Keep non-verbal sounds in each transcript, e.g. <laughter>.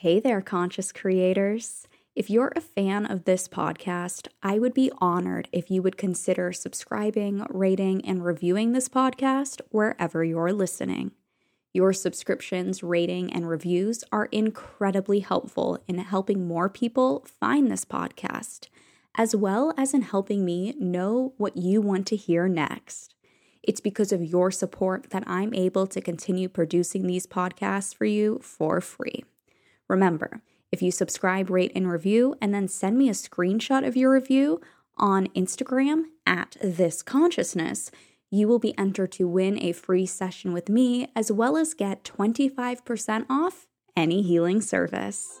Hey there, conscious creators. If you're a fan of this podcast, I would be honored if you would consider subscribing, rating, and reviewing this podcast wherever you're listening. Your subscriptions, rating, and reviews are incredibly helpful in helping more people find this podcast, as well as in helping me know what you want to hear next. It's because of your support that I'm able to continue producing these podcasts for you for free. Remember, if you subscribe, rate, and review, and then send me a screenshot of your review on Instagram at this consciousness, you will be entered to win a free session with me as well as get 25% off any healing service.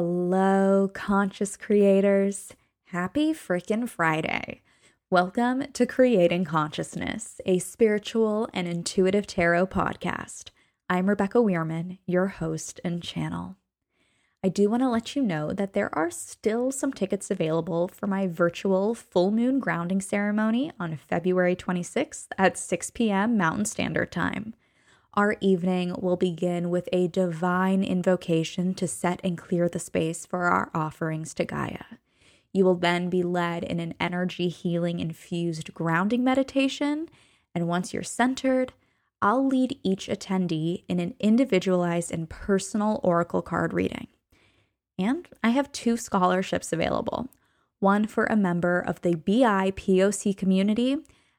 Hello, conscious creators. Happy freaking Friday. Welcome to Creating Consciousness, a spiritual and intuitive tarot podcast. I'm Rebecca Weirman, your host and channel. I do want to let you know that there are still some tickets available for my virtual full moon grounding ceremony on February 26th at 6 p.m. Mountain Standard Time. Our evening will begin with a divine invocation to set and clear the space for our offerings to Gaia. You will then be led in an energy healing infused grounding meditation. And once you're centered, I'll lead each attendee in an individualized and personal oracle card reading. And I have two scholarships available one for a member of the BIPOC community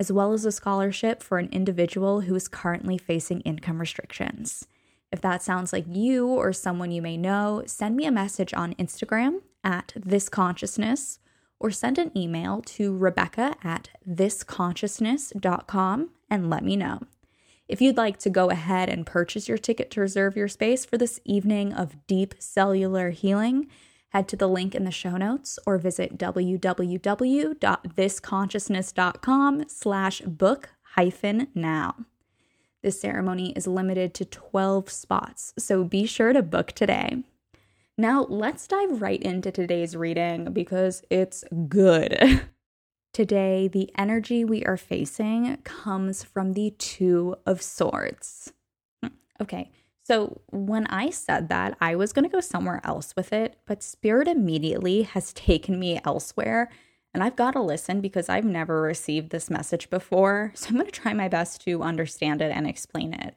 as well as a scholarship for an individual who is currently facing income restrictions. If that sounds like you or someone you may know, send me a message on Instagram at thisconsciousness or send an email to rebecca at thisconsciousness.com and let me know. If you'd like to go ahead and purchase your ticket to reserve your space for this evening of deep cellular healing, head to the link in the show notes or visit www.thisconsciousness.com slash book hyphen now. This ceremony is limited to 12 spots, so be sure to book today. Now, let's dive right into today's reading because it's good. <laughs> Today, the energy we are facing comes from the Two of Swords. Hmm, okay, so when I said that, I was going to go somewhere else with it, but Spirit immediately has <laughs> taken me elsewhere. And I've got to listen because I've never received this message before. <laughs> So I'm going to try my best to understand it and explain it.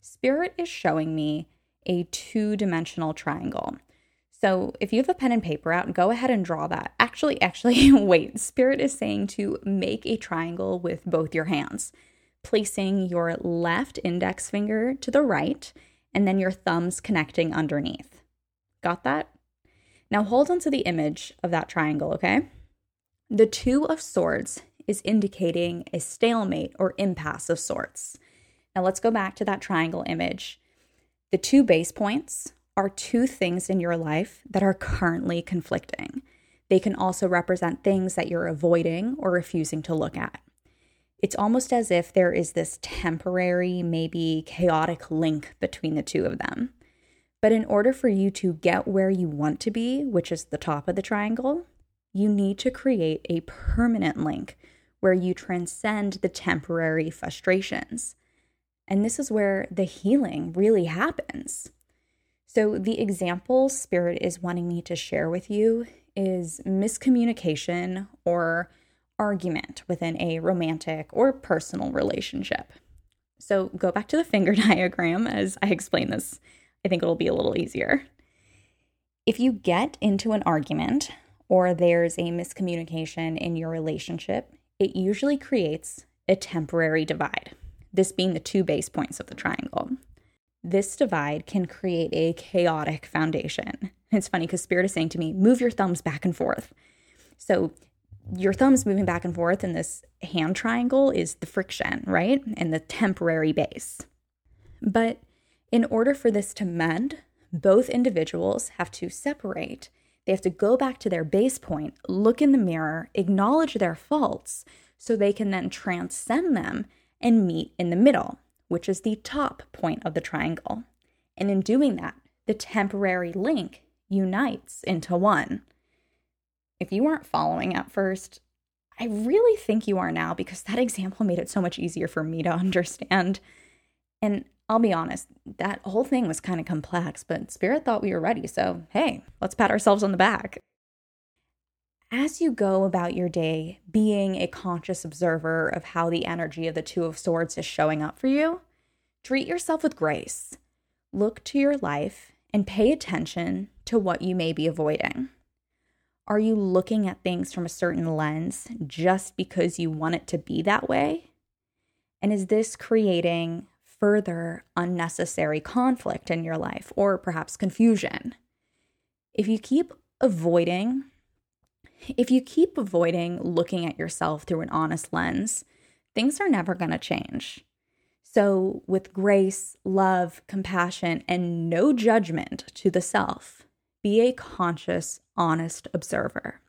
Spirit is showing me a two dimensional triangle. So if you have a pen and paper out, go ahead and draw that. Actually, <laughs> actually, wait. Spirit is saying to make a triangle with both your hands, placing your left index finger to the right and then your thumbs connecting underneath. Got that? Now hold onto the image of that triangle, okay? The Two of Swords is indicating a stalemate or impasse of sorts. Now let's go back to that triangle image. The two base points are two things in your life that are currently conflicting. They can also represent things that you're avoiding or refusing to look at it's almost as if there is this temporary, maybe chaotic link between the two of them. But in order for you to get where you want to be, which is the top of the triangle, you need to create a permanent link where you transcend the temporary frustrations. And this is where the healing really happens. So, the example Spirit is wanting me to share with you is miscommunication or argument within a romantic or personal relationship. So go back to the finger <laughs> diagram as I explain this. I think it'll be a little easier. If you get into an argument or there's a miscommunication in your relationship, it usually creates a temporary divide, this being the two base points of the triangle. This divide can create a chaotic foundation. It's funny because Spirit is saying to me, move your thumbs back and forth. So your thumb's moving back and forth in this hand triangle is the friction, right? And the temporary base. But in order for this to mend, both individuals have to separate. They have to go back to their base point, look in the mirror, acknowledge their faults, so they can then transcend them and meet in the middle, which is the top point of the triangle. And in doing that, the temporary link unites into one. If you weren't following at first, I really think you are now because that example made it so much easier for me to <laughs> understand. And I'll be honest, that whole thing was kind of complex, but Spirit thought we were ready. So, hey, let's pat ourselves on the back. As you go about your day being a conscious observer of how the energy of the Two of Swords is showing up for you, treat yourself with grace. Look to your life and pay attention to what you may be avoiding. Are you looking at things from a certain lens just because you want it to be that way? And is this creating further unnecessary conflict in your life or perhaps confusion? If you keep avoiding, if you keep avoiding looking at yourself through an honest lens, things are never going to change. So, with grace, love, compassion, and no judgment to the self, be a conscious, honest observer.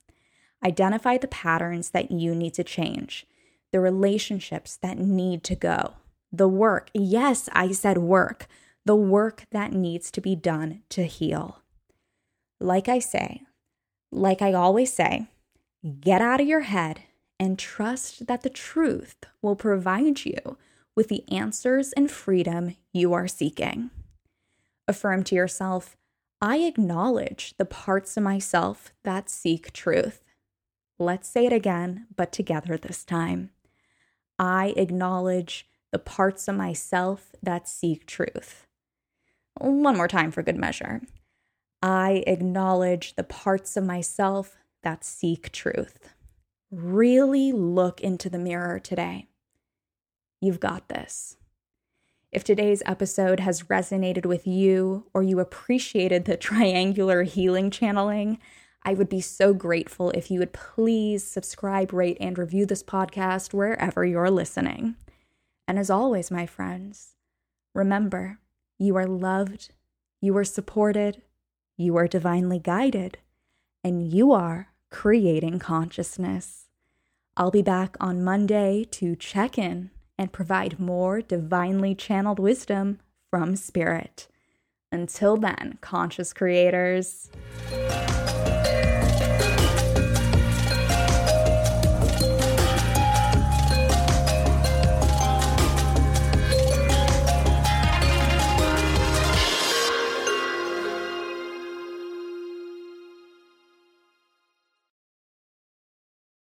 Identify the patterns that you need to change, the relationships that need to go, the work. Yes, I said work, the work that needs to be done to heal. Like I say, like I always say, get out of your head and trust that the truth will provide you with the answers and freedom you are seeking. Affirm to yourself, I acknowledge the parts of myself that seek truth. Let's say it again, but together this time. I acknowledge the parts of myself that seek truth. One more time for good measure. I acknowledge the parts of myself that seek truth. Really look into the mirror today. You've got this. If today's episode has resonated with you or you appreciated the <laughs> triangular healing channeling, I would be so grateful if you would please subscribe, rate, and review this podcast wherever you're listening. And as always, my friends, remember you are loved, you are supported, you are divinely guided, and you are creating consciousness. I'll be back on Monday to check in and provide more divinely channeled wisdom from Spirit. Until then, conscious creators.